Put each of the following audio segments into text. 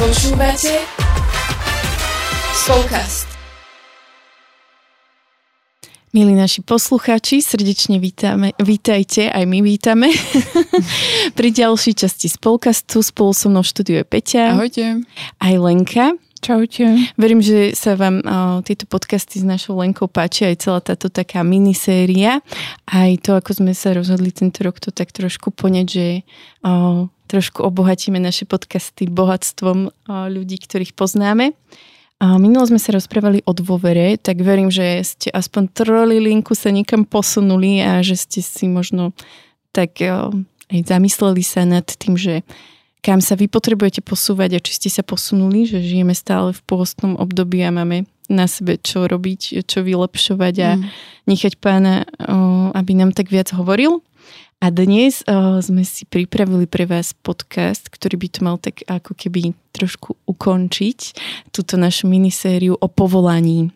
Počúvate Spolkast. Milí naši poslucháči, srdečne vítame, vítajte, aj my vítame pri ďalšej časti Spolkastu. Spolu so mnou v štúdiu je Peťa. Ahojte. Aj Lenka. Čaute. Verím, že sa vám o, tieto podcasty s našou Lenkou páči aj celá táto taká miniséria. Aj to, ako sme sa rozhodli tento rok to tak trošku poňať, že o, trošku obohatíme naše podcasty bohatstvom ľudí, ktorých poznáme. Minulo sme sa rozprávali o dôvere, tak verím, že ste aspoň linku sa niekam posunuli a že ste si možno tak aj zamysleli sa nad tým, že kam sa vy potrebujete posúvať a či ste sa posunuli, že žijeme stále v pôstnom období a máme na sebe čo robiť, čo vylepšovať a mm. nechať pána, aby nám tak viac hovoril. A dnes uh, sme si pripravili pre vás podcast, ktorý by to mal tak ako keby trošku ukončiť túto našu minisériu o povolaní.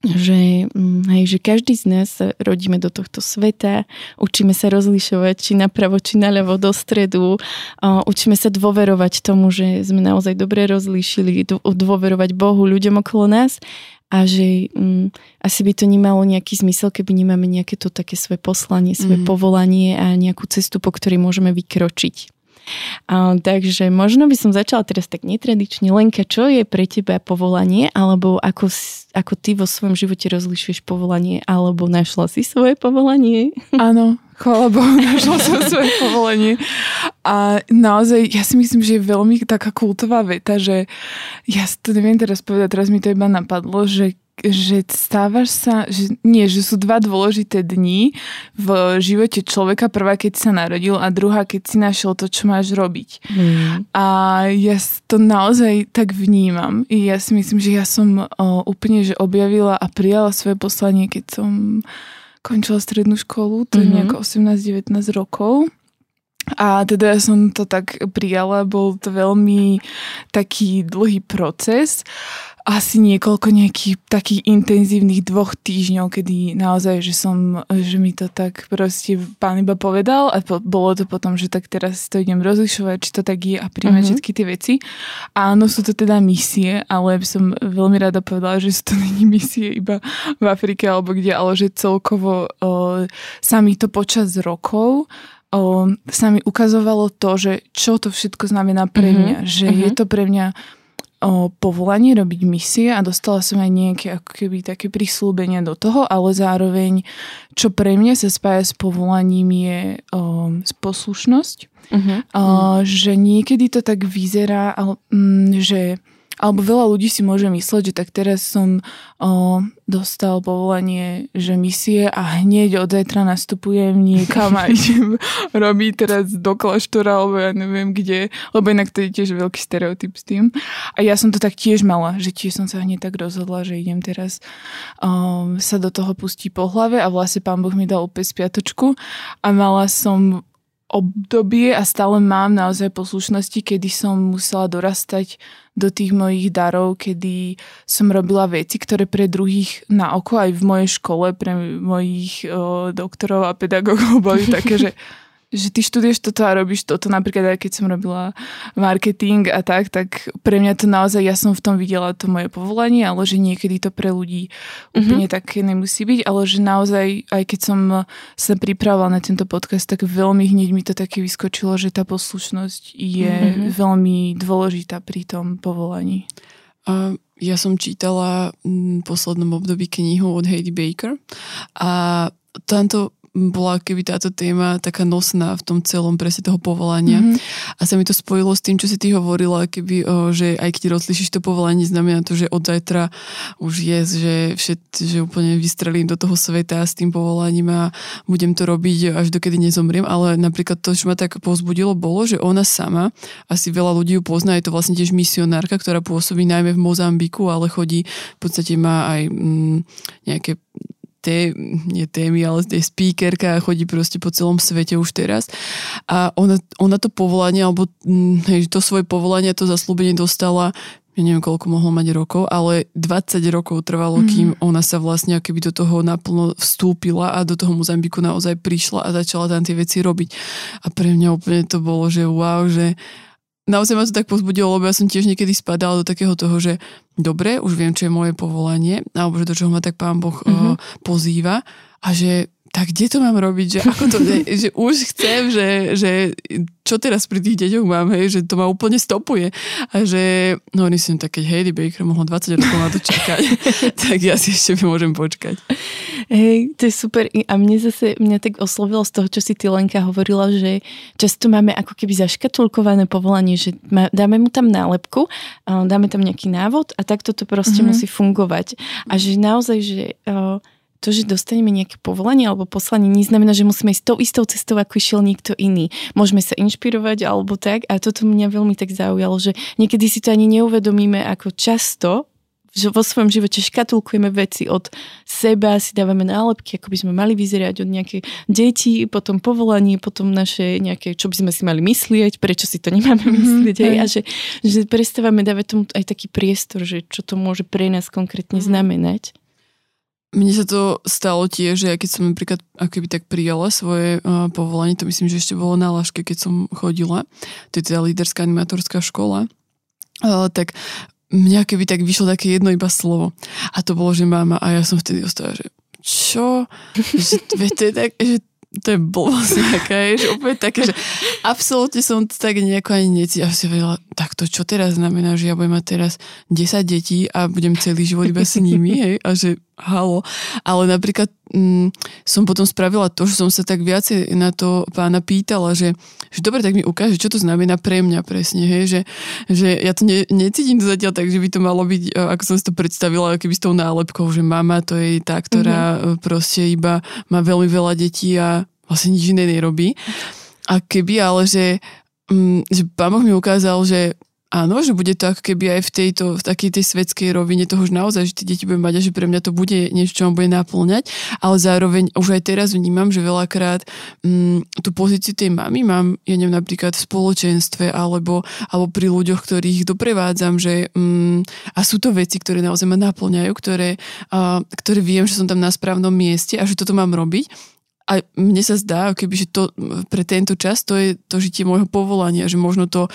Že, mm, hej, že každý z nás sa rodíme do tohto sveta, učíme sa rozlišovať či napravo, či naľavo, do stredu, uh, učíme sa dôverovať tomu, že sme naozaj dobre rozlíšili, dôverovať Bohu, ľuďom okolo nás a že um, asi by to nemalo nejaký zmysel, keby nemáme nejaké to také svoje poslanie, svoje mm. povolanie a nejakú cestu, po ktorej môžeme vykročiť. A, takže možno by som začala teraz tak netradične. Lenka, čo je pre teba povolanie, alebo ako, ako ty vo svojom živote rozlišuješ povolanie, alebo našla si svoje povolanie? Áno, chvála Bohu, našla som svoje povolenie. A naozaj, ja si myslím, že je veľmi taká kultová veta, že ja to neviem teraz povedať, teraz mi to iba napadlo, že že stávaš sa, že nie, že sú dva dôležité dni v živote človeka. Prvá, keď sa narodil a druhá, keď si našiel to, čo máš robiť. Mm. A ja to naozaj tak vnímam. I ja si myslím, že ja som o, úplne že objavila a prijala svoje poslanie, keď som končila strednú školu, to mm-hmm. je nejako 18-19 rokov. A teda ja som to tak prijala, bol to veľmi taký dlhý proces asi niekoľko nejakých takých intenzívnych dvoch týždňov, kedy naozaj, že som, že mi to tak proste pán iba povedal a po, bolo to potom, že tak teraz to idem rozlišovať, či to tak je a príjmať uh-huh. všetky tie veci. Áno, sú to teda misie, ale som veľmi rada povedala, že sú to není misie iba v Afrike alebo kde, ale že celkovo o, sa mi to počas rokov o, sa mi ukazovalo to, že čo to všetko znamená pre mňa. Uh-huh. Že uh-huh. je to pre mňa o povolanie robiť misie a dostala som aj nejaké ako keby také prislúbenia do toho, ale zároveň, čo pre mňa sa spája s povolaním je o, poslušnosť. Uh-huh. O, že niekedy to tak vyzerá, mm, že alebo veľa ľudí si môže mysleť, že tak teraz som o, dostal povolanie, že misie a hneď od zajtra nastupujem niekam a idem robiť teraz do kláštora alebo ja neviem kde, lebo inak to je tiež veľký stereotyp s tým. A ja som to tak tiež mala, že tiež som sa hneď tak rozhodla, že idem teraz um, sa do toho pustiť po hlave a vlastne pán Boh mi dal opäť spiatočku a mala som obdobie a stále mám naozaj poslušnosti, kedy som musela dorastať do tých mojich darov, kedy som robila veci, ktoré pre druhých na oko aj v mojej škole, pre mojich o, doktorov a pedagógov boli také, že že ty študuješ toto a robíš toto, napríklad aj keď som robila marketing a tak, tak pre mňa to naozaj, ja som v tom videla to moje povolanie, ale že niekedy to pre ľudí mm-hmm. úplne také nemusí byť, ale že naozaj, aj keď som sa pripravila na tento podcast, tak veľmi hneď mi to také vyskočilo, že tá poslušnosť je mm-hmm. veľmi dôležitá pri tom povolaní. Uh, ja som čítala v poslednom období knihu od Heidi Baker a tento bola keby táto téma taká nosná v tom celom presne toho povolania. Mm-hmm. A sa mi to spojilo s tým, čo si ty hovorila, keby, o, že aj keď rozlišíš to povolanie, znamená to, že od zajtra už je, že, všet, že úplne vystrelím do toho sveta s tým povolaním a budem to robiť až dokedy nezomriem. Ale napríklad to, čo ma tak povzbudilo, bolo, že ona sama, asi veľa ľudí ju pozná, je to vlastne tiež misionárka, ktorá pôsobí najmä v Mozambiku, ale chodí, v podstate má aj mm, nejaké té, nie témy, ale tej speakerka a chodí proste po celom svete už teraz. A ona, ona to povolanie, alebo mm, hej, to svoje povolanie, to zaslúbenie dostala ja neviem, koľko mohlo mať rokov, ale 20 rokov trvalo, mm. kým ona sa vlastne keby do toho naplno vstúpila a do toho Mozambiku naozaj prišla a začala tam tie veci robiť. A pre mňa úplne to bolo, že wow, že naozaj ma to tak pozbudilo, lebo ja som tiež niekedy spadala do takého toho, že dobre, už viem, čo je moje povolanie, alebo že do čoho ma tak pán Boh mm-hmm. pozýva a že tak kde to mám robiť, že ako to, že už chcem, že, že čo teraz pri tých deťoch mám, hej, že to ma úplne stopuje a že, no oni si tak, keď Baker mohol 20 rokov na to čakať, tak ja si ešte môžem počkať. Hej, to je super a mne zase, mňa tak oslovilo z toho, čo si ty Lenka hovorila, že často máme ako keby zaškatulkované povolanie, že dáme mu tam nálepku, dáme tam nejaký návod a takto to proste mm-hmm. musí fungovať. A že naozaj, že to, že dostaneme nejaké povolanie alebo poslanie, neznamená, že musíme ísť tou istou cestou, ako išiel niekto iný. Môžeme sa inšpirovať alebo tak a toto mňa veľmi tak zaujalo, že niekedy si to ani neuvedomíme, ako často že vo svojom živote škatulkujeme veci od seba, si dávame nálepky, ako by sme mali vyzerať od nejaké deti, potom povolanie, potom naše nejaké, čo by sme si mali myslieť, prečo si to nemáme mhm, myslieť. Mm-hmm. Aj, a že, že prestávame dávať tomu aj taký priestor, že čo to môže pre nás konkrétne mm-hmm. znamenať. Mne sa to stalo tiež, že ja keď som napríklad akoby tak prijala svoje uh, povolanie, to myslím, že ešte bolo na Laške, keď som chodila, to je teda líderská animatorská škola, uh, tak mňa keby tak vyšlo také jedno iba slovo. A to bolo, že máma, a ja som vtedy ostala, že čo? že, to je tak, že to je blbosť nejaká, že úplne také, že absolútne som to tak nejako ani necítila. Ja si vedela, tak to čo teraz znamená, že ja budem mať teraz 10 detí a budem celý život iba s nimi, hej, a že halo. Ale napríklad mm, som potom spravila to, že som sa tak viacej na to pána pýtala, že, že dobre, tak mi ukáže, čo to znamená pre mňa presne, hej, že, že ja to ne, necítim zatiaľ tak, že by to malo byť, e, ako som si to predstavila, keby s tou nálepkou, že mama to je tá, ktorá mm-hmm. proste iba má veľmi veľa detí a vlastne nič iné nerobí. A keby ale, že, mm, že pán Boh mi ukázal, že áno, že bude to ako keby aj v tejto, v takej tej svetskej rovine toho, že naozaj, že tie deti budem mať a že pre mňa to bude niečo, čo ma bude naplňať, ale zároveň už aj teraz vnímam, že veľakrát mm, tú pozíciu tej mamy mám, ja neviem, napríklad v spoločenstve alebo, alebo pri ľuďoch, ktorých doprevádzam, že mm, a sú to veci, ktoré naozaj ma naplňajú, ktoré, a, ktoré viem, že som tam na správnom mieste a že toto mám robiť a mne sa zdá, keby, že to pre tento čas to je to žitie môjho povolania, že možno to,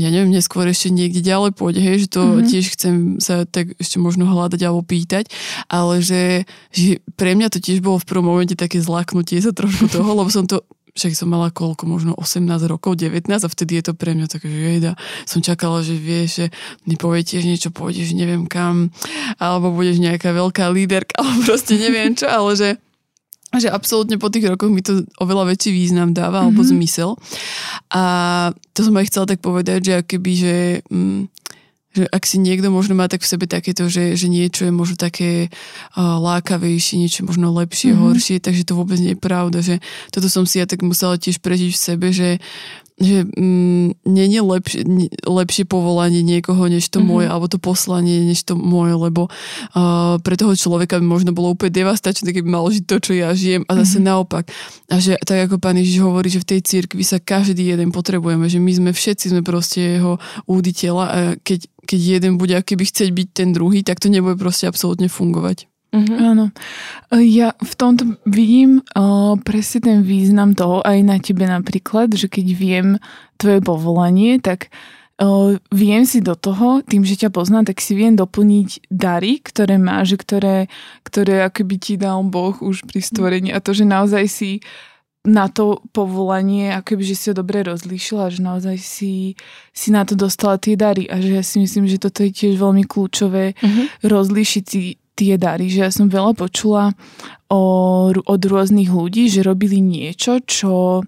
ja neviem, neskôr ešte niekde ďalej pôjde, hej, že to mm-hmm. tiež chcem sa tak ešte možno hľadať alebo pýtať, ale že, že pre mňa to tiež bolo v prvom momente také zlaknutie sa trošku toho, lebo som to však som mala koľko, možno 18 rokov, 19 a vtedy je to pre mňa také, že jeda. Som čakala, že vieš, že mi povie tiež niečo, pôjdeš neviem kam, alebo budeš nejaká veľká líderka, alebo proste neviem čo, ale že že absolútne po tých rokoch mi to oveľa väčší význam dáva mm-hmm. alebo zmysel. A to som aj chcela tak povedať, že keby, že, mm, že ak si niekto možno má tak v sebe takéto, že, že niečo je možno také uh, lákavejšie, niečo možno lepšie, mm-hmm. horšie, takže to vôbec nie je pravda, že toto som si ja tak musela tiež prežiť v sebe, že že mm, nie je lepšie, lepšie povolanie niekoho než to mm-hmm. moje, alebo to poslanie než to moje, lebo uh, pre toho človeka by možno bolo úplne devastačné, keby mal žiť to, čo ja žijem a zase mm-hmm. naopak. A že tak ako pán Ježiš hovorí, že v tej cirkvi sa každý jeden potrebujeme, že my sme všetci sme proste jeho úditeľa a keď, keď jeden bude akýby chcieť byť ten druhý, tak to nebude proste absolútne fungovať. Uh-huh. Áno. Ja v tomto vidím uh, presne ten význam toho aj na tebe napríklad, že keď viem tvoje povolanie, tak uh, viem si do toho, tým, že ťa poznám, tak si viem doplniť dary, ktoré máš, ktoré, ktoré akoby ti dal Boh už pri stvorení a to, že naozaj si na to povolanie, akoby, že si ho dobre rozlíšila, že naozaj si, si na to dostala tie dary a že ja si myslím, že toto je tiež veľmi kľúčové uh-huh. rozlíšiť si tie dary, že ja som veľa počula o, od rôznych ľudí, že robili niečo, čo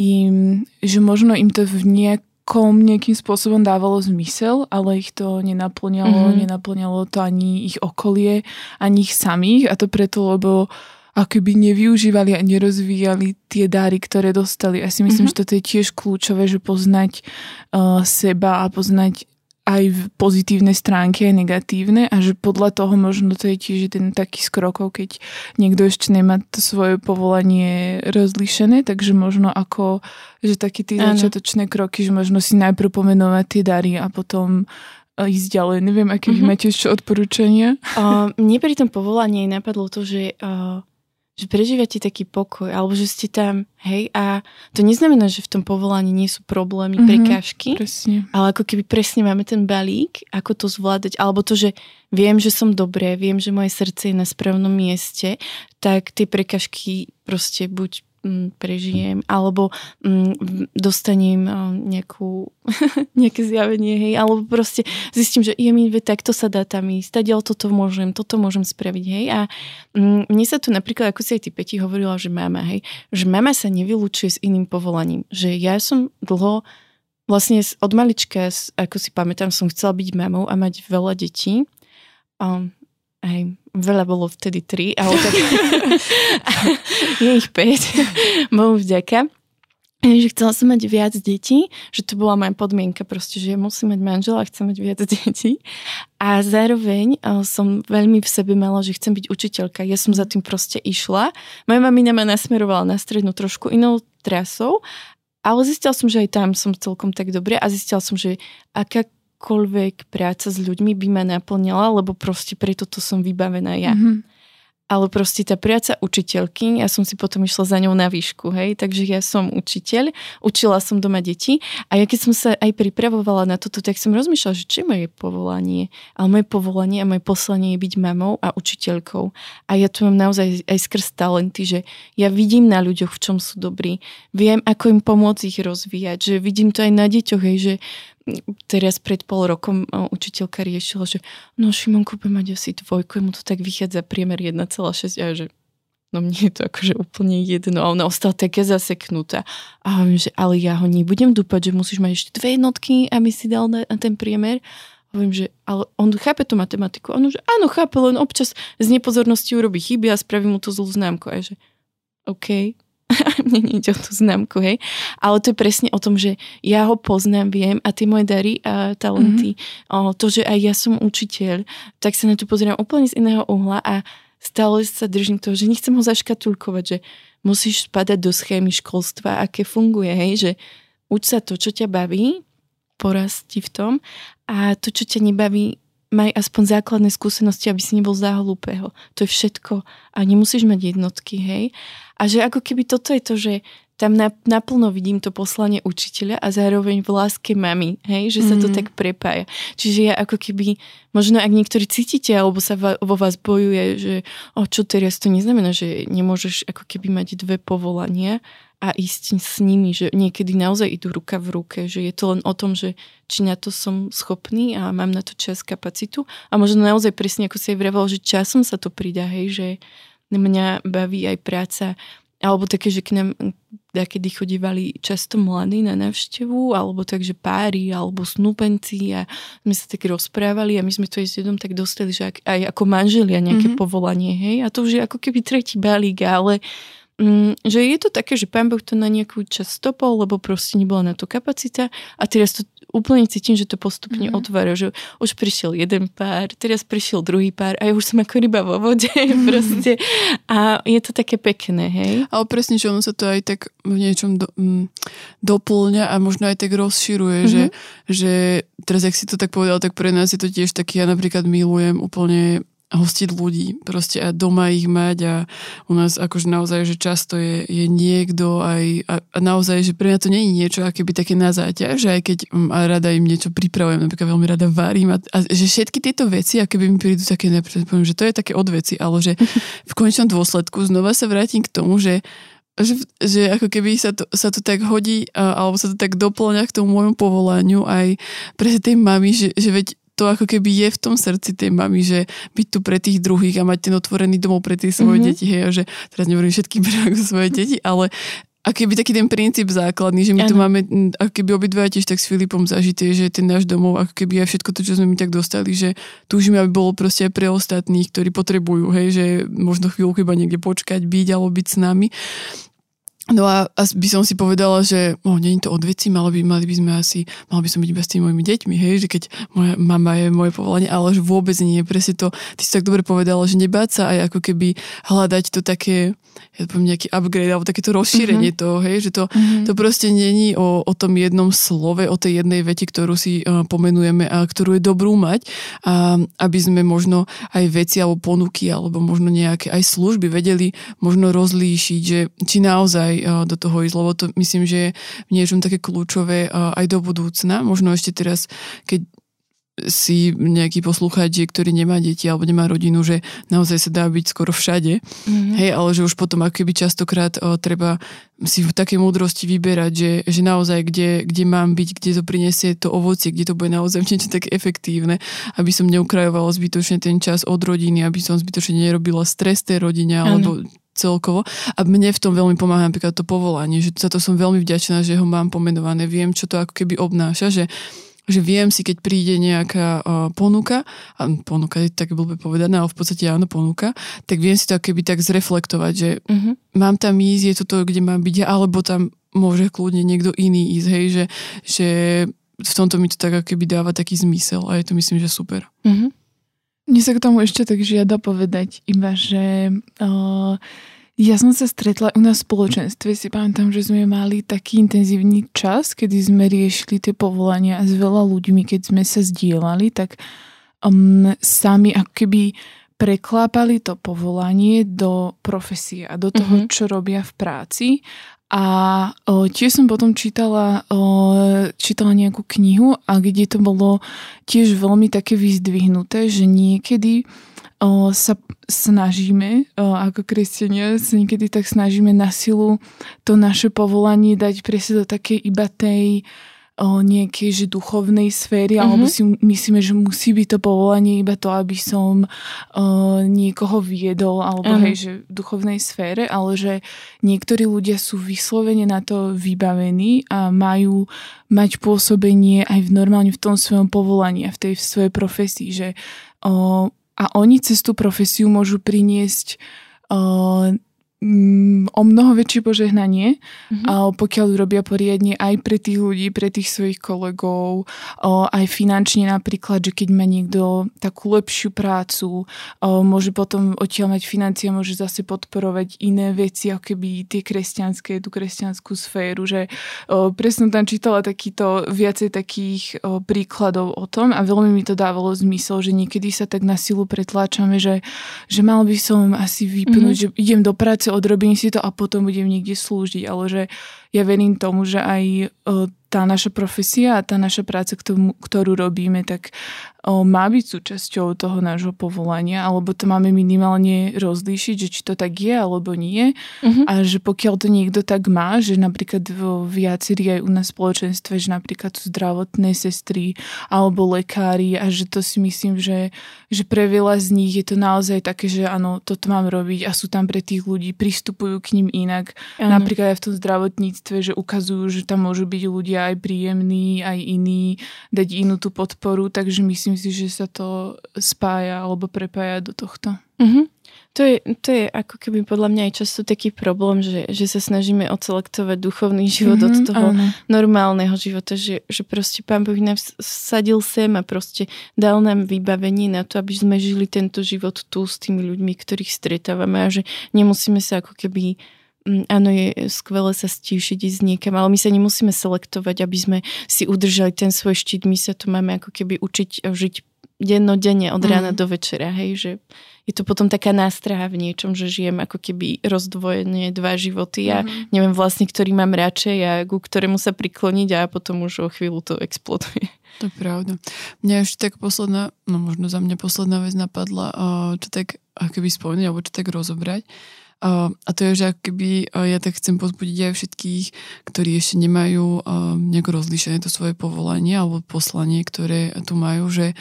im, že možno im to v nejakom nejakým spôsobom dávalo zmysel, ale ich to nenaplňalo, mm-hmm. nenaplňalo to ani ich okolie, ani ich samých a to preto, lebo akoby nevyužívali a nerozvíjali tie dáry, ktoré dostali. Ja si myslím, mm-hmm. že toto je tiež kľúčové, že poznať uh, seba a poznať aj v pozitívne stránky, aj negatívne a že podľa toho možno to je tiež ten taký z krokov, keď niekto ešte nemá to svoje povolanie rozlíšené, takže možno ako, že také tie začiatočné kroky, že možno si najprv pomenovať tie dary a potom e, ísť ďalej. Neviem, aké mm-hmm. vy mhm. máte ešte odporúčania? Uh, mne pri tom povolaní napadlo to, že uh, že prežívate taký pokoj, alebo že ste tam, hej, a to neznamená, že v tom povolaní nie sú problémy, mm-hmm, prekážky, presne. ale ako keby presne máme ten balík, ako to zvládať, alebo to, že viem, že som dobré, viem, že moje srdce je na správnom mieste, tak tie prekážky proste buď prežijem, alebo mm, dostanem nejakú, nejaké zjavenie, hej, alebo proste zistím, že je mi, takto sa dá tam ísť, tadiaľ toto môžem, toto môžem spraviť, hej, a mm, mne sa tu napríklad, ako si aj ty Peti hovorila, že mama, hej, že mama sa nevylúčuje s iným povolaním, že ja som dlho vlastne od malička, ako si pamätám, som chcela byť mamou a mať veľa detí, um, hej, veľa bolo vtedy tri, ale tak je ich 5, Bohu vďaka. Že chcela som mať viac detí, že to bola moja podmienka proste, že musím mať manžela a chcem mať viac detí. A zároveň som veľmi v sebe mala, že chcem byť učiteľka. Ja som za tým proste išla. Moja mamina ma nasmerovala na strednú trošku inou trasou, ale zistila som, že aj tam som celkom tak dobre a zistila som, že aká akákoľvek práca s ľuďmi by ma naplňala, lebo proste preto to som vybavená ja. Mm-hmm ale proste tá práca učiteľky, ja som si potom išla za ňou na výšku, hej, takže ja som učiteľ, učila som doma deti a ja keď som sa aj pripravovala na toto, tak som rozmýšľala, že je moje povolanie, ale moje povolanie a moje poslanie je byť mamou a učiteľkou. A ja tu mám naozaj aj skrz talenty, že ja vidím na ľuďoch, v čom sú dobrí, viem, ako im pomôcť ich rozvíjať, že vidím to aj na deťoch, hej, že teraz pred pol rokom učiteľka riešila, že no Šimonko bude mať asi dvojku, mu to tak vychádza priemer 1,6 a že no mne je to akože úplne jedno a ona ostala také zaseknutá. A hovorím, že ale ja ho nebudem dúpať, že musíš mať ešte dve jednotky, aby si dal na, na ten priemer. Hovorím, že ale on chápe tú matematiku. On že áno, chápe, len občas z nepozornosti urobí chyby a spraví mu to zlú známku. A že OK, mne nejde o tú známku, hej. Ale to je presne o tom, že ja ho poznám, viem a tie moje dary a talenty, mm-hmm. o, to, že aj ja som učiteľ, tak sa na to pozerám úplne z iného uhla a stále sa držím toho, že nechcem ho zaškatulkovať, že musíš spadať do schémy školstva, aké funguje, hej, že uč sa to, čo ťa baví, porasti v tom a to, čo ťa nebaví, maj aspoň základné skúsenosti, aby si nebol za hlúpeho. To je všetko. A nemusíš mať jednotky, hej. A že ako keby toto je to, že tam naplno vidím to poslanie učiteľa a zároveň v láske mami, hej, že sa to mm. tak prepája. Čiže ja ako keby, možno ak niektorí cítite, alebo sa vo vás bojuje, že o čo teraz, to neznamená, že nemôžeš ako keby mať dve povolania a ísť s nimi, že niekedy naozaj idú ruka v ruke, že je to len o tom, že či na to som schopný a mám na to čas, kapacitu. A možno naozaj presne ako sa aj vravel, že časom sa to pridá, hej, že mňa baví aj práca. Alebo také, že k nám kedy chodívali často mladí na návštevu, alebo takže páry, alebo snúpenci a sme sa tak rozprávali a my sme to aj s jedom tak dostali, že aj ako manželia nejaké mm-hmm. povolanie, hej, a to už je ako keby tretí balík, ale že je to také, že pán Boh to na nejakú čas stopol, lebo proste nebola na to kapacita a teraz to úplne cítim, že to postupne mm-hmm. otvára, že už prišiel jeden pár, teraz prišiel druhý pár a ja už som ako ryba vo vode proste a je to také pekné, hej? Ale presne, že ono sa to aj tak v niečom do, m, mm, doplňa a možno aj tak rozširuje, mm-hmm. že, že teraz, ak si to tak povedal, tak pre nás je to tiež taký, ja napríklad milujem úplne hostiť ľudí. Proste a doma ich mať a u nás akože naozaj, že často je, je niekto aj a, a naozaj, že pre mňa to nie je niečo aké by také na záťaž, že aj keď um, a rada im niečo pripravujem, napríklad veľmi rada varím a, a že všetky tieto veci, aké by mi prídu také poviem, že to je také odveci, ale že v konečnom dôsledku znova sa vrátim k tomu, že že, že ako keby sa to, sa to tak hodí alebo sa to tak doplňa k tomu môjmu povolaniu aj pre tej mami, že, že veď to ako keby je v tom srdci tej mamy, že byť tu pre tých druhých a mať ten otvorený domov pre tie svoje mm-hmm. deti, hej, že teraz nehovorím všetkým pre svoje deti, ale a keby taký ten princíp základný, že my ano. tu máme, ako keby obidva tiež tak s Filipom zažité, že ten náš domov, ako keby aj všetko to, čo sme my tak dostali, že túžime, aby bolo proste aj pre ostatných, ktorí potrebujú, hej, že možno chvíľu iba niekde počkať, byť alebo byť s nami No a, a by som si povedala, že oh, nie je to od veci, mali by, mali by sme asi, mal by som byť iba s tými mojimi deťmi, hej, že keď moja mama je moje povolanie, ale že vôbec nie, presne to, ty si tak dobre povedala, že nebáť sa aj ako keby hľadať to také, ja poviem nejaký upgrade, alebo takéto rozšírenie mm-hmm. toho, hej, že to, mm-hmm. to proste není o, o tom jednom slove, o tej jednej veti, ktorú si uh, pomenujeme a ktorú je dobrú mať, a aby sme možno aj veci alebo ponuky, alebo možno nejaké aj služby vedeli možno rozlíšiť, že či naozaj do toho ísť, lebo to myslím, že je v niečom také kľúčové aj do budúcna. Možno ešte teraz, keď si nejaký poslucháč, ktorý nemá deti alebo nemá rodinu, že naozaj sa dá byť skoro všade. Mm-hmm. Hej, ale že už potom ako keby častokrát o, treba si v takej múdrosti vyberať, že, že naozaj kde, kde mám byť, kde to prinesie to ovocie, kde to bude naozaj niečo tak efektívne, aby som neukrajovala zbytočne ten čas od rodiny, aby som zbytočne nerobila stres tej rodine alebo celkovo. A mne v tom veľmi pomáha napríklad to povolanie, že za to som veľmi vďačná, že ho mám pomenované. Viem, čo to ako keby obnáša, že že viem si, keď príde nejaká uh, ponuka, a ponuka je tak blbé povedané, ale v podstate áno, ponuka, tak viem si to keby tak zreflektovať, že uh-huh. mám tam ísť, je to to, kde mám byť, alebo tam môže kľudne niekto iný ísť, hej, že, že v tomto mi to tak keby dáva taký zmysel a je to myslím, že super. Uh-huh. Mne sa k tomu ešte tak žiada povedať iba, že uh, ja som sa stretla u nás v spoločenstve, si pamätám, že sme mali taký intenzívny čas, kedy sme riešili tie povolania a s veľa ľuďmi, keď sme sa zdieľali, tak um, sami ako keby preklápali to povolanie do profesie a do toho, mm-hmm. čo robia v práci a o, tiež som potom čítala, o, čítala nejakú knihu a kde to bolo tiež veľmi také vyzdvihnuté, že niekedy o, sa snažíme, o, ako kresťania, sa niekedy tak snažíme na silu to naše povolanie dať presne do takej iba tej o nejakej že duchovnej sféry, mm-hmm. alebo si myslíme, že musí byť to povolanie iba to, aby som o, niekoho viedol, alebo mm-hmm. hej, že v duchovnej sfére, ale že niektorí ľudia sú vyslovene na to vybavení a majú mať pôsobenie aj v normálne v tom svojom povolaní a v tej v svojej profesii, že o, a oni cez tú profesiu môžu priniesť Mm, o mnoho väčšie požehnanie, mm-hmm. pokiaľ robia poriadne aj pre tých ľudí, pre tých svojich kolegov, aj finančne napríklad, že keď má niekto takú lepšiu prácu, môže potom odtiaľ mať financie, môže zase podporovať iné veci, ako keby tie kresťanské, tú kresťanskú sféru, že presne tam čítala takýto viacej takých príkladov o tom a veľmi mi to dávalo zmysel, že niekedy sa tak na silu pretláčame, že, že mal by som asi vypnúť, mm-hmm. že idem do práce odrobím si to a potom budem niekde slúžiť, ale že ja verím tomu, že aj e, tá naša profesia a tá naša práca, ktorú robíme, tak má byť súčasťou toho nášho povolania, alebo to máme minimálne rozlíšiť, že či to tak je alebo nie. Uh-huh. A že pokiaľ to niekto tak má, že napríklad viacerí aj u nás spoločenstve, že napríklad sú zdravotné sestry alebo lekári a že to si myslím, že, že pre veľa z nich je to naozaj také, že áno, toto mám robiť a sú tam pre tých ľudí, pristupujú k ním inak. Uh-huh. Napríklad aj v tom zdravotníctve, že ukazujú, že tam môžu byť ľudia aj príjemní, aj iní, dať inú tú podporu, takže myslím, myslím si, že sa to spája alebo prepája do tohto. Mm-hmm. To, je, to je ako keby podľa mňa aj často taký problém, že, že sa snažíme odselektovať duchovný život mm-hmm, od toho áno. normálneho života, že, že proste Pán Boh nám vsadil sem a proste dal nám vybavenie na to, aby sme žili tento život tu s tými ľuďmi, ktorých stretávame a že nemusíme sa ako keby áno, je skvelé sa stíšiť ísť niekam, ale my sa nemusíme selektovať, aby sme si udržali ten svoj štít. My sa tu máme ako keby učiť žiť dennodenne od rána mm. do večera, hej, že je to potom taká nástraha v niečom, že žijem ako keby rozdvojené dva životy a mm. neviem vlastne, ktorý mám radšej a ku ktorému sa prikloniť a potom už o chvíľu to exploduje. To je pravda. Mňa ešte tak posledná, no možno za mňa posledná vec napadla, čo tak keby spomenúť, alebo čo tak rozobrať a to je, že keby ja tak chcem pozbudiť aj všetkých, ktorí ešte nemajú nejako rozlíšené to svoje povolanie alebo poslanie, ktoré tu majú, že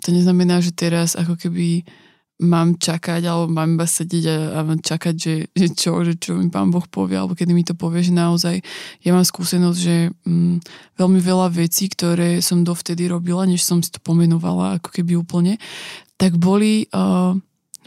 to neznamená, že teraz ako keby mám čakať, alebo mám iba sedieť a, a čakať, že, že čo, že čo mi pán Boh povie, alebo kedy mi to povie, že naozaj ja mám skúsenosť, že mm, veľmi veľa vecí, ktoré som dovtedy robila, než som si to pomenovala ako keby úplne, tak boli uh,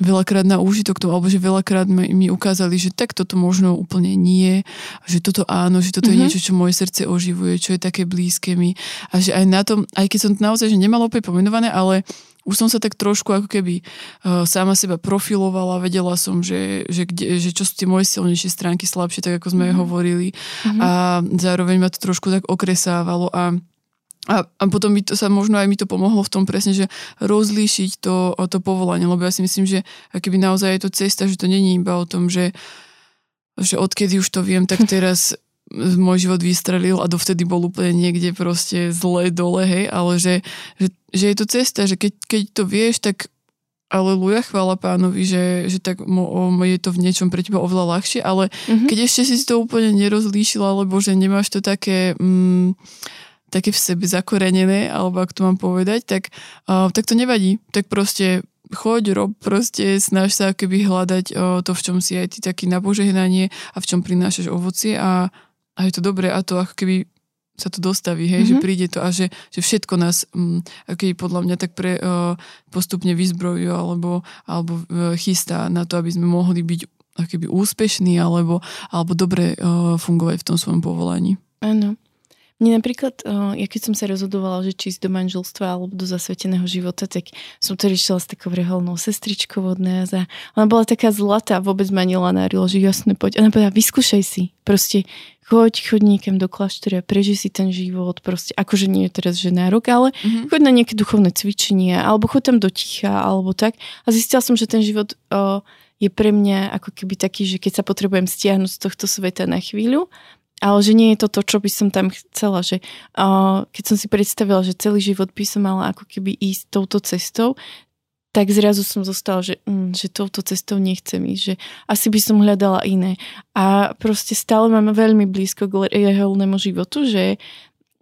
veľakrát na úžitok tomu, alebo že veľakrát mi, mi ukázali, že tak toto možno úplne nie, že toto áno, že toto mm-hmm. je mhm. niečo, čo moje srdce oživuje, čo je také blízke mi a že aj na tom, aj keď som to naozaj že nemala opäť pomenované, ale už som sa tak trošku ako keby uh, sama seba profilovala, vedela som, že, že, kde, že čo sú tie moje silnejšie stránky, slabšie, tak ako sme mm-hmm. hovorili mm-hmm. a zároveň ma to trošku tak okresávalo a a, a potom mi to sa možno aj mi to pomohlo v tom presne, že rozlíšiť to, to povolanie, lebo ja si myslím, že keby naozaj je to cesta, že to není iba o tom, že, že odkedy už to viem, tak teraz môj život vystrelil a dovtedy bol úplne niekde proste zle dole, hej, ale že, že, že je to cesta, že keď, keď to vieš, tak Aleluja, chvála pánovi, že, že tak mo, je to v niečom pre teba oveľa ľahšie, ale mm-hmm. keď ešte si to úplne nerozlíšila, alebo že nemáš to také... Mm, také v sebe zakorenené, alebo ak to mám povedať, tak, uh, tak to nevadí. Tak proste choď, rob, proste snaž sa keby hľadať uh, to, v čom si aj ty taký na požehnanie a v čom prinášaš ovocie a, a je to dobré a to ako keby sa to dostaví, hej, mm-hmm. že príde to a že, že všetko nás, um, aký podľa mňa tak pre, uh, postupne vyzbrojujú alebo, alebo uh, chystá na to, aby sme mohli byť akýby úspešní alebo, alebo dobre uh, fungovať v tom svojom povolaní. Áno. Mne napríklad, ja keď som sa rozhodovala, že či ísť do manželstva alebo do zasveteného života, tak som to riešila s takou reholnou sestričkou od nás a ona bola taká zlatá, vôbec ma nelanárila, že jasne poď. Ona povedala, vyskúšaj si, proste choď, choď niekam do kláštora, preži si ten život, proste, akože nie je teraz, že nárok, ale mm-hmm. choď na nejaké duchovné cvičenia, alebo choď tam do ticha, alebo tak. A zistila som, že ten život o, je pre mňa ako keby taký, že keď sa potrebujem stiahnuť z tohto sveta na chvíľu, ale že nie je to to, čo by som tam chcela, že uh, keď som si predstavila, že celý život by som mala ako keby ísť touto cestou, tak zrazu som zostala, že, mm, že touto cestou nechcem ísť, že asi by som hľadala iné. A proste stále mám veľmi blízko k reálnemu životu, že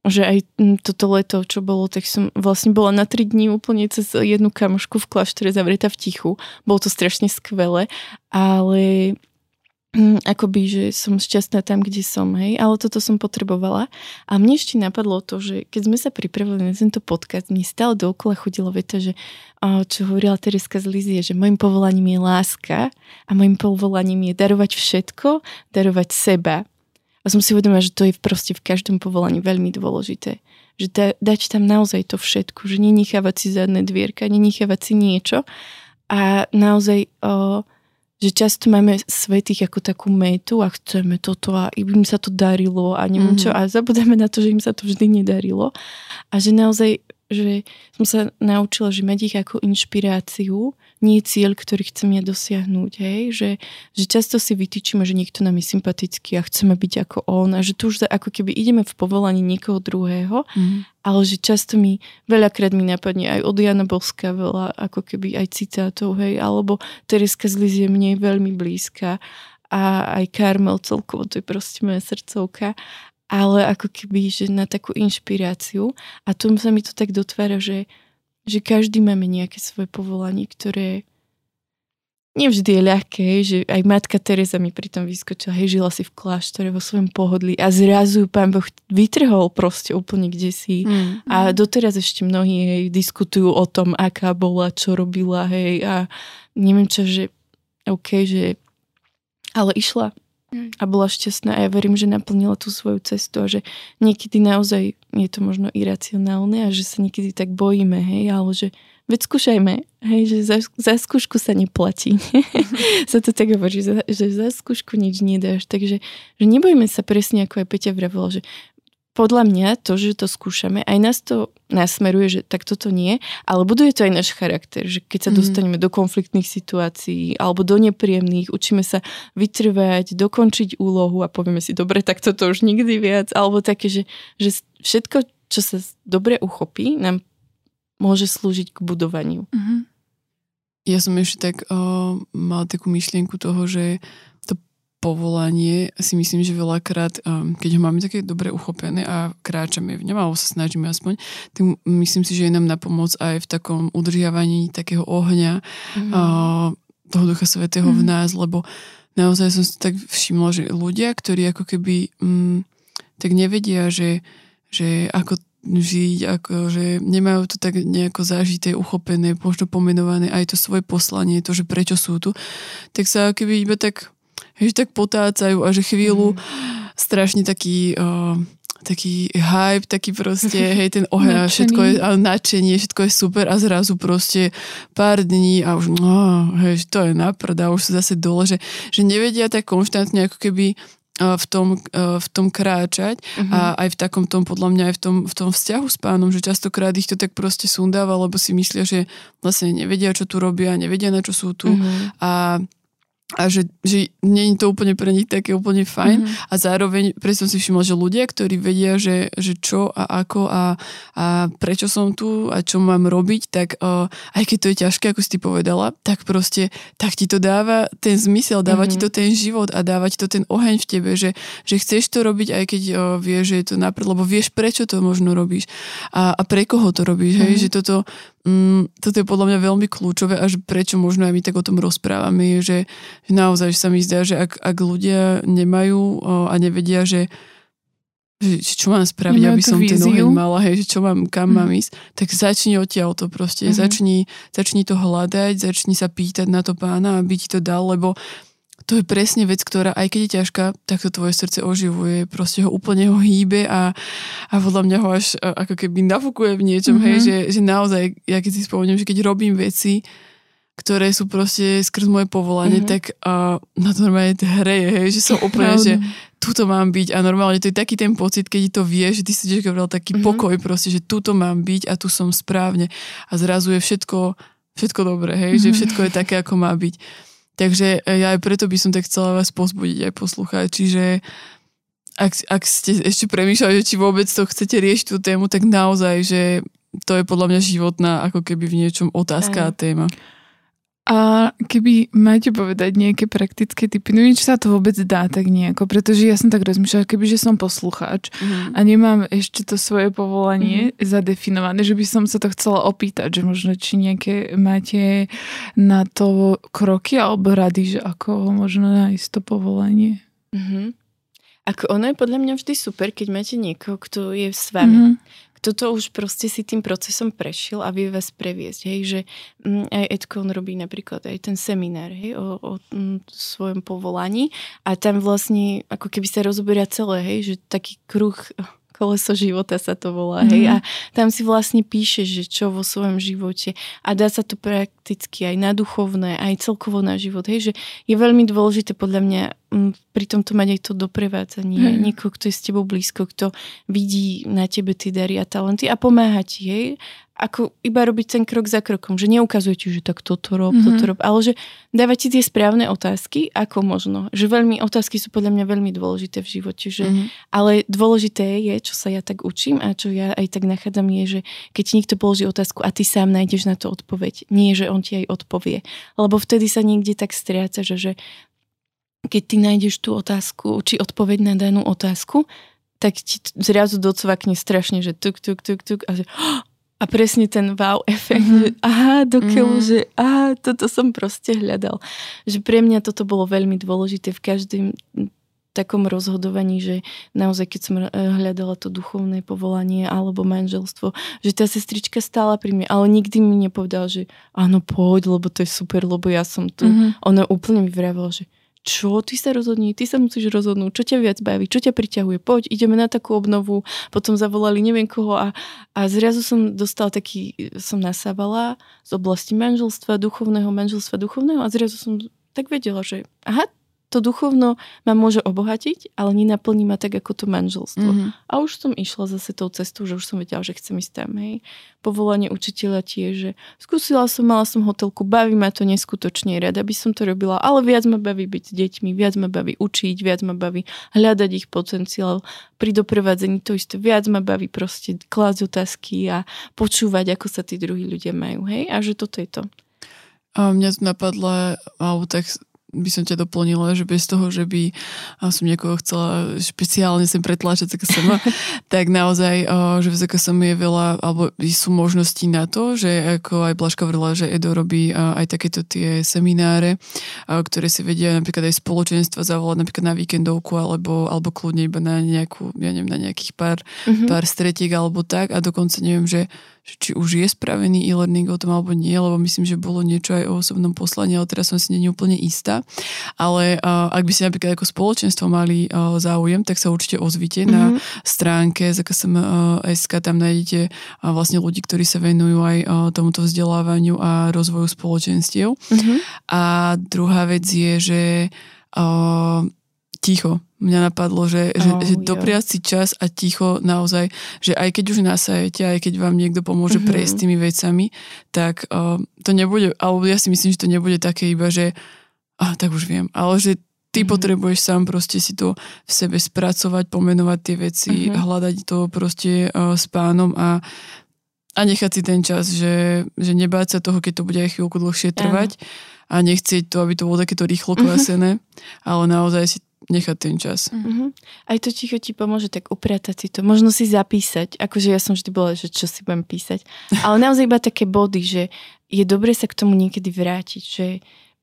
že aj mm, toto leto, čo bolo, tak som vlastne bola na tri dní úplne cez jednu kamošku v kláštore zavretá v tichu. Bolo to strašne skvelé, ale akoby, že som šťastná tam, kde som, hej, ale toto som potrebovala. A mne ešte napadlo to, že keď sme sa pripravili na tento podcast, mi stále dookola chodila veta, že čo hovorila Tereska z Lizie, že môjim povolaním je láska a môjim povolaním je darovať všetko, darovať seba. A som si uvedomila, že to je proste v každom povolaní veľmi dôležité. Že da, dať tam naozaj to všetko, že nenechávať si zadné dvierka, nenechávať si niečo a naozaj o, že často máme svetých ako takú metu a chceme toto a im sa to darilo a neviem mm-hmm. čo a zabudáme na to, že im sa to vždy nedarilo a že naozaj že som sa naučila, že mať ich ako inšpiráciu nie cieľ, ktorý chcem ja dosiahnuť, hej? Že, že často si vytýčime, že niekto nám je sympatický a chceme byť ako on a že tu už ako keby ideme v povolaní niekoho druhého, mm. ale že často mi, veľakrát mi napadne aj od Jana Boska veľa ako keby aj citátov, hej, alebo Tereska z Lizie mne je veľmi blízka a aj Karmel celkovo, to je proste moja srdcovka ale ako keby, že na takú inšpiráciu a tu sa mi to tak dotvára, že, že každý máme nejaké svoje povolanie, ktoré nevždy je ľahké, že aj matka Teresa mi pri tom vyskočila, hej, žila si v kláštore vo svojom pohodlí a zrazu pán Boh vytrhol proste úplne kde si mm. a doteraz ešte mnohí hej, diskutujú o tom, aká bola, čo robila, hej, a neviem čo, že OK, že ale išla a bola šťastná a ja verím, že naplnila tú svoju cestu a že niekedy naozaj je to možno iracionálne a že sa niekedy tak bojíme, hej, ale že veď skúšajme, hej, že za, za skúšku sa neplatí. sa to tak hovorí, že za, že za skúšku nič nedáš, takže že nebojme sa presne, ako aj Peťa vravila, že podľa mňa to, že to skúšame, aj nás to nasmeruje, že tak toto nie, ale buduje to aj náš charakter, že keď sa mm. dostaneme do konfliktných situácií alebo do nepríjemných, učíme sa vytrvať, dokončiť úlohu a povieme si, dobre, tak toto už nikdy viac, alebo také, že, že všetko, čo sa dobre uchopí, nám môže slúžiť k budovaniu. Mm-hmm. Ja som ešte tak uh, mala takú myšlienku toho, že povolanie si myslím, že veľakrát, um, keď ho máme také dobre uchopené a kráčame v ňom, alebo sa snažíme aspoň, tak myslím si, že je nám na pomoc aj v takom udržiavaní takého ohňa mm. toho Ducha Svetého mm. v mhm. nás, lebo naozaj som si tak všimla, že ľudia, ktorí ako keby um, tak nevedia, že, že ako žiť, ako, že nemajú to tak nejako zažité, uchopené, možno pomenované aj to svoje poslanie, to, že prečo sú tu, tak sa keby iba tak, hej, tak potácajú a že chvíľu mm. strašne taký... Uh, taký hype, taký proste, hej, ten oheň, všetko je, ale nadšenie, všetko je super a zrazu proste pár dní a už, no, hej, to je naprd a už sú zase dole, že, že nevedia tak konštantne ako keby v tom, v tom kráčať uh-huh. a mhm. aj v takom tom, podľa mňa aj v tom, v tom vzťahu s pánom, že častokrát ich to tak proste sundáva, lebo si myslia, že vlastne nevedia, čo tu robia, nevedia, na čo sú tu uh-huh. a a že, že nie je to úplne pre nich také úplne fajn mm-hmm. a zároveň presne som si všimla, že ľudia, ktorí vedia, že, že čo a ako a, a prečo som tu a čo mám robiť, tak uh, aj keď to je ťažké, ako si ty povedala, tak proste tak ti to dáva ten zmysel, dáva mm-hmm. ti to ten život a dáva ti to ten oheň v tebe, že, že chceš to robiť aj keď uh, vieš, že je to napríklad, lebo vieš prečo to možno robíš a, a pre koho to robíš, mm-hmm. hej, mhm. že toto Mm, toto je podľa mňa veľmi kľúčové a že prečo možno aj my tak o tom rozprávame, že, naozaj že sa mi zdá, že ak, ak ľudia nemajú a nevedia, že, že, čo mám spraviť, aby som víziu. ten oheň mala, hej, že čo mám, kam mm. mám ísť, tak začni odtiaľ to proste, mm-hmm. začni, začni to hľadať, začni sa pýtať na to pána, aby ti to dal, lebo to je presne vec, ktorá aj keď je ťažká, tak to tvoje srdce oživuje, proste ho úplne ho hýbe a, a podľa mňa ho až ako keby nafúkuje v niečom, mm-hmm. hej, že, že naozaj, ja keď si spomeniem, že keď robím veci, ktoré sú proste skrz moje povolanie, mm-hmm. tak uh, na to normálne hreje, hej, že som úplne, že tuto mám byť a normálne to je taký ten pocit, keď to vieš, že ty si tiež taký mm-hmm. pokoj proste, že tuto mám byť a tu som správne a zrazu je všetko, všetko dobré, hej, mm-hmm. že všetko je také, ako má byť. Takže e, ja aj preto by som tak chcela vás pozbudiť aj poslúchať. Čiže ak, ak ste ešte premýšľali, či vôbec to chcete riešiť tú tému, tak naozaj, že to je podľa mňa životná ako keby v niečom otázka a téma. A keby máte povedať nejaké praktické typy, neviem, či sa to vôbec dá tak nejako, pretože ja som tak rozmýšľala, keby že som poslucháč mm. a nemám ešte to svoje povolanie mm. zadefinované, že by som sa to chcela opýtať, že možno či nejaké máte na to kroky alebo rady, že ako možno nájsť to povolanie. Mm-hmm. Ako ono je podľa mňa vždy super, keď máte niekoho, kto je s vami. Mm-hmm toto už proste si tým procesom prešiel a vie vás previesť, hej, že mm, aj Edko robí napríklad aj ten seminár, hej, o, o, mm, svojom povolaní a tam vlastne ako keby sa rozoberia celé, hej, že taký kruh koleso života sa to volá, hej, mm. a tam si vlastne píše, že čo vo svojom živote a dá sa to prakticky aj na duchovné, aj celkovo na život, hej, že je veľmi dôležité podľa mňa pri tomto mať aj to doprevádzanie, mm. niekoho, kto je s tebou blízko, kto vidí na tebe tie dary a talenty a pomáha ti, hej, ako iba robiť ten krok za krokom, že neukazuje ti, že tak toto rob, mm-hmm. toto rob, ale že dáva ti tie správne otázky, ako možno. Že veľmi, otázky sú podľa mňa veľmi dôležité v živote, že, mm-hmm. ale dôležité je, čo sa ja tak učím a čo ja aj tak nachádzam je, že keď ti niekto položí otázku a ty sám nájdeš na to odpoveď, nie, že on ti aj odpovie. Lebo vtedy sa niekde tak striaca, že, že keď ty nájdeš tú otázku, či odpoveď na danú otázku, tak ti zrazu docvakne strašne, že tuk, tuk, tuk, tuk a že oh, a presne ten wow efekt, mm-hmm. že aha, dokeľu, mm-hmm. že aha, toto som proste hľadal. Že pre mňa toto bolo veľmi dôležité v každém takom rozhodovaní, že naozaj keď som hľadala to duchovné povolanie alebo manželstvo, že tá sestrička stála pri mne, ale nikdy mi nepovedal, že áno, poď, lebo to je super, lebo ja som tu. Mm-hmm. Ona úplne mi vravala, že čo, ty sa rozhodni, ty sa musíš rozhodnúť, čo ťa viac baví, čo ťa priťahuje, poď, ideme na takú obnovu, potom zavolali neviem koho a, a zrazu som dostala taký, som nasávala z oblasti manželstva, duchovného, manželstva duchovného a zrazu som tak vedela, že aha, to duchovno ma môže obohatiť, ale nenaplní ma tak ako to manželstvo. Mm-hmm. A už som išla zase tou cestou, že už som vedela, že chcem ísť tam. Hej. Povolanie učiteľa tiež, že skúsila som, mala som hotelku, baví ma to neskutočne, rada by som to robila, ale viac ma baví byť s deťmi, viac ma baví učiť, viac ma baví hľadať ich potenciál. Pri doprevádzení to isté, viac ma baví proste klásť otázky a počúvať, ako sa tí druhí ľudia majú. Hej. A že toto je to. A mňa napadla, alebo tak by som ťa doplnila, že bez toho, že by som niekoho chcela špeciálne sem pretláčať ZKSM, tak naozaj, že v ZKSM je veľa, alebo sú možnosti na to, že ako aj Blažka vrla, že Edo robí aj takéto tie semináre, ktoré si vedia napríklad aj spoločenstva zavolať napríklad na víkendovku alebo, alebo kľudne iba na nejakú, ja neviem, na nejakých pár, mm-hmm. pár stretiek alebo tak a dokonca neviem, že či už je spravený e-learning o tom alebo nie, lebo myslím, že bolo niečo aj o osobnom poslaní, ale teraz som si nie úplne istá. Ale uh, ak by ste napríklad ako spoločenstvo mali uh, záujem, tak sa určite ozvite mm-hmm. na mhm. stránke ZKSM.sk, tam nájdete uh, vlastne ľudí, ktorí sa venujú aj uh, tomuto vzdelávaniu a rozvoju spoločenstiev. Mm-hmm. A druhá vec je, že uh, ticho. Mňa napadlo, že, oh, že, dopriať si čas a ticho naozaj, že aj keď už nasajete, aj keď vám niekto pomôže mm-hmm. prejsť tými vecami, tak uh, to nebude, alebo ja si myslím, že to nebude také iba, že ah, tak už viem, ale že ty mm-hmm. potrebuješ sám proste si to v sebe spracovať, pomenovať tie veci, mm-hmm. hľadať to proste uh, s pánom a a nechať si ten čas, že, že nebáť sa toho, keď to bude aj chvíľku dlhšie trvať Ano. a nechcieť to, aby to bolo takéto rýchlo mhm. mm-hmm. ale naozaj si nechať ten čas. Mm-hmm. Aj to ticho ti pomôže tak upratať si to. Možno si zapísať. Akože ja som vždy bola, že čo si budem písať. Ale naozaj iba také body, že je dobre sa k tomu niekedy vrátiť. Že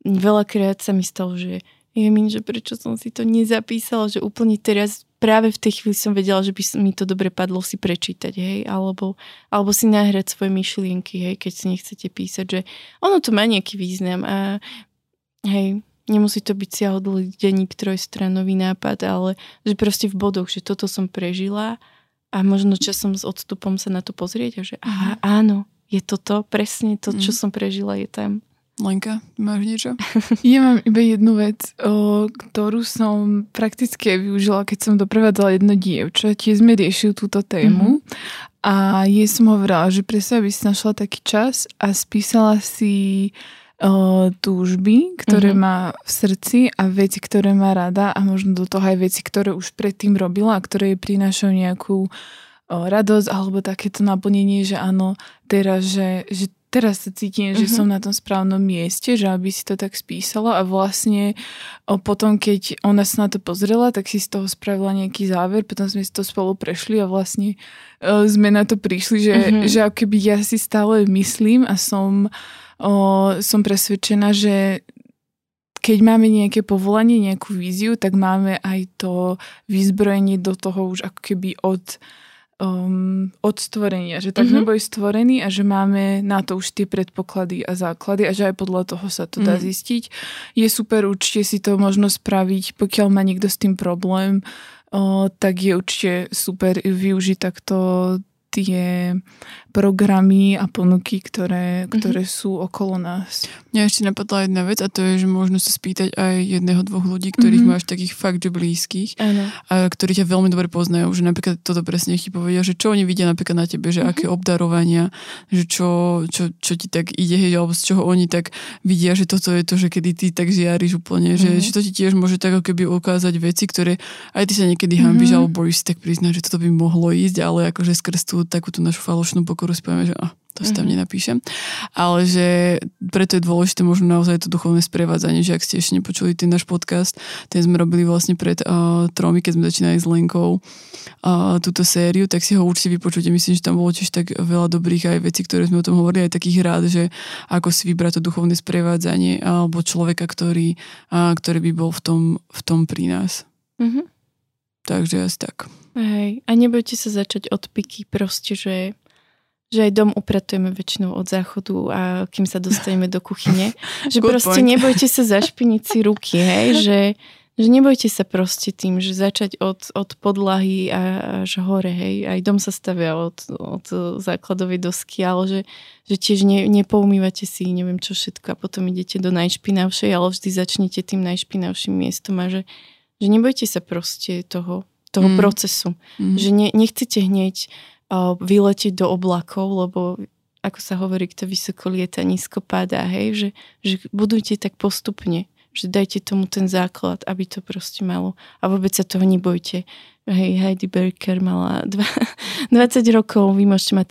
veľakrát sa mi stalo, že je mi, že prečo som si to nezapísala, že úplne teraz práve v tej chvíli som vedela, že by mi to dobre padlo si prečítať, hej, alebo, alebo si nahrať svoje myšlienky, hej, keď si nechcete písať, že ono to má nejaký význam a hej, nemusí to byť siahodlý denník trojstranový nápad, ale že proste v bodoch, že toto som prežila a možno časom s odstupom sa na to pozrieť a že aha, mhm. áno, je toto, presne to, čo mm. som prežila, je tam. Lenka, máš niečo? Ja mám iba jednu vec, o, ktorú som prakticky využila, keď som doprevádzala jedno dievča. Tiež sme riešili túto tému mm-hmm. a jej som hovorila, že pre sa by si našla taký čas a spísala si o, túžby, ktoré mm-hmm. má v srdci a veci, ktoré má rada a možno do toho aj veci, ktoré už predtým robila a ktoré jej prinášajú nejakú o, radosť alebo takéto naplnenie, že áno, teraz, že, že teraz sa cítim, že mm-hmm. som na tom správnom mieste, že aby si to tak spísala a vlastne o, potom, keď ona sa na to pozrela, tak si z toho spravila nejaký záver, potom sme si to spolu prešli a vlastne o, sme na to prišli, že, mm-hmm. že ako keby ja si stále myslím a som o, som presvedčená, že keď máme nejaké povolanie, nejakú víziu, tak máme aj to vyzbrojenie do toho už ako keby od, um, od stvorenia. Že tak mm-hmm. sme boli stvorení a že máme na to už tie predpoklady a základy a že aj podľa toho sa to dá mm-hmm. zistiť. Je super určite si to možno spraviť, pokiaľ má niekto s tým problém, o, tak je určite super využiť takto tie programy a ponuky, ktoré, mm-hmm. ktoré sú okolo nás. Mňa ešte napadla jedna vec a to je, že možno sa spýtať aj jedného, dvoch ľudí, ktorých mm-hmm. máš takých fakt, že blízkych ano. a ktorí ťa veľmi dobre poznajú, že napríklad toto presne ti povedia, že čo oni vidia napríklad na tebe, že mm-hmm. aké obdarovania, že čo, čo, čo ti tak ide, hej, alebo z čoho oni tak vidia, že toto je to, že kedy ty tak žiariš úplne, že, mm-hmm. že to ti tiež môže tak ako keby ukázať veci, ktoré aj ty sa niekedy hambíš mm-hmm. alebo bojíš si tak priznať, že toto by mohlo ísť, ale akože skrz tú takú tú našu falošnú pokoru si povieme, že oh, to si tam mm-hmm. nenapíšem. Ale že preto je dôležité možno naozaj to duchovné sprevádzanie, že ak ste ešte nepočuli ten náš podcast, ten sme robili vlastne pred uh, tromi, keď sme začínali s Lenkou uh, túto sériu, tak si ho určite vypočujte. Myslím, že tam bolo tiež tak veľa dobrých aj vecí, ktoré sme o tom hovorili, aj takých rád, že ako si vybrať to duchovné sprevádzanie alebo človeka, ktorý, uh, ktorý by bol v tom, v tom pri nás. Mm-hmm. Takže asi tak. Hej, a nebojte sa začať od piky, proste, že že aj dom upratujeme väčšinou od záchodu a kým sa dostaneme do kuchyne. Že Good proste point. nebojte sa zašpiniť si ruky, hej, že, že nebojte sa proste tým, že začať od, od podlahy a, až hore, hej. Aj dom sa stavia od, od základovej dosky, ale že, že tiež ne, nepoumývate si neviem čo všetko a potom idete do najšpinavšej, ale vždy začnete tým najšpinavším miestom a že, že nebojte sa proste toho, toho mm. procesu. Mm. Že ne, nechcete hneď vyletiť do oblakov, lebo ako sa hovorí, kto vysoko lieta, nízko padá, hej, že, že budujte tak postupne, že dajte tomu ten základ, aby to proste malo. A vôbec sa toho nebojte. Hej, Heidi Berker mala dva, 20 rokov, vy môžete mať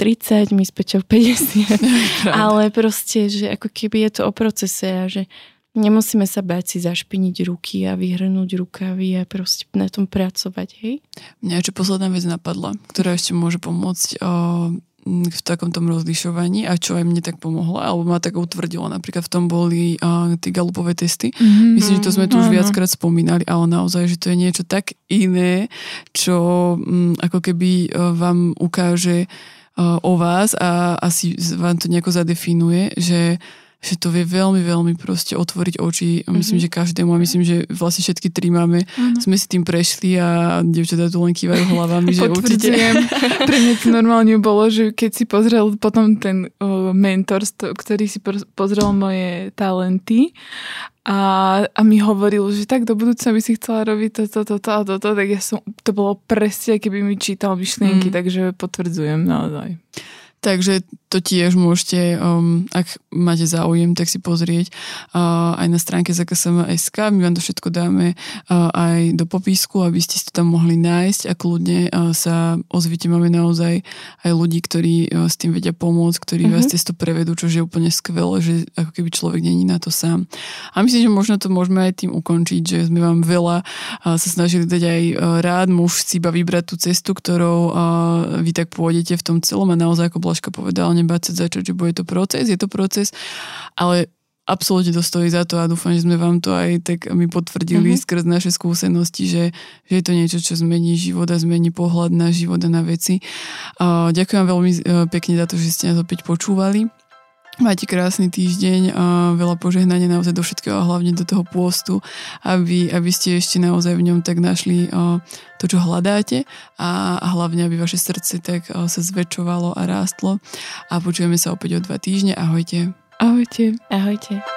30, my s Peťou 50. ale proste, že ako keby je to o procese a že Nemusíme sa báť si zašpiniť ruky a vyhrnúť rukavy a proste na tom pracovať, hej? Mňa ešte posledná vec napadla, ktorá ešte môže pomôcť o, v takom tom rozlišovaní a čo aj mne tak pomohlo, alebo ma tak utvrdilo. Napríklad v tom boli uh, tie galupové testy. Mm-hmm. Myslím, že to sme tu už viackrát spomínali, ale naozaj, že to je niečo tak iné, čo um, ako keby vám ukáže o vás a asi vám to nejako zadefinuje, že že to vie veľmi, veľmi proste otvoriť oči. Mm-hmm. Myslím, že každému a myslím, že vlastne všetky tri máme, mm-hmm. sme si tým prešli a devčatá tu len kývajú hlavami, že určite. Pre mňa to normálne bolo, že keď si pozrel potom ten uh, mentor, ktorý si pozrel moje talenty a, a mi hovoril, že tak do budúcna by si chcela robiť toto, toto a toto, tak ja som, to bolo presne, keby mi čítal myšlienky, mm. takže potvrdzujem naozaj. Takže to tiež môžete, um, ak máte záujem, tak si pozrieť uh, aj na stránke ZKSM.sk. My vám to všetko dáme uh, aj do popisku, aby ste si to tam mohli nájsť a kľudne uh, sa ozvite. Máme naozaj aj ľudí, ktorí uh, s tým vedia pomôcť, ktorí uh-huh. vás cez to prevedú, čo je úplne skvelé, že ako keby človek není na to sám. A myslím, že možno to môžeme aj tým ukončiť, že sme vám veľa uh, sa snažili dať aj uh, rád, muž si iba vybrať tú cestu, ktorou uh, vy tak pôjdete v tom celom a naozaj, ako Blažka povedal, nebáť sa začať, že bude to proces, je to proces, ale absolútne to stojí za to a dúfam, že sme vám to aj tak my potvrdili mm-hmm. skrz naše skúsenosti, že, že je to niečo, čo zmení život a zmení pohľad na život a na veci. Ďakujem veľmi uh, pekne za to, že ste nás opäť počúvali. Majte krásny týždeň a veľa požehnania naozaj do všetkého a hlavne do toho pôstu, aby, aby ste ešte naozaj v ňom tak našli to, čo hľadáte a, a hlavne, aby vaše srdce tak sa zväčšovalo a rástlo. A počujeme sa opäť o dva týždne. Ahojte. Ahojte. Ahojte.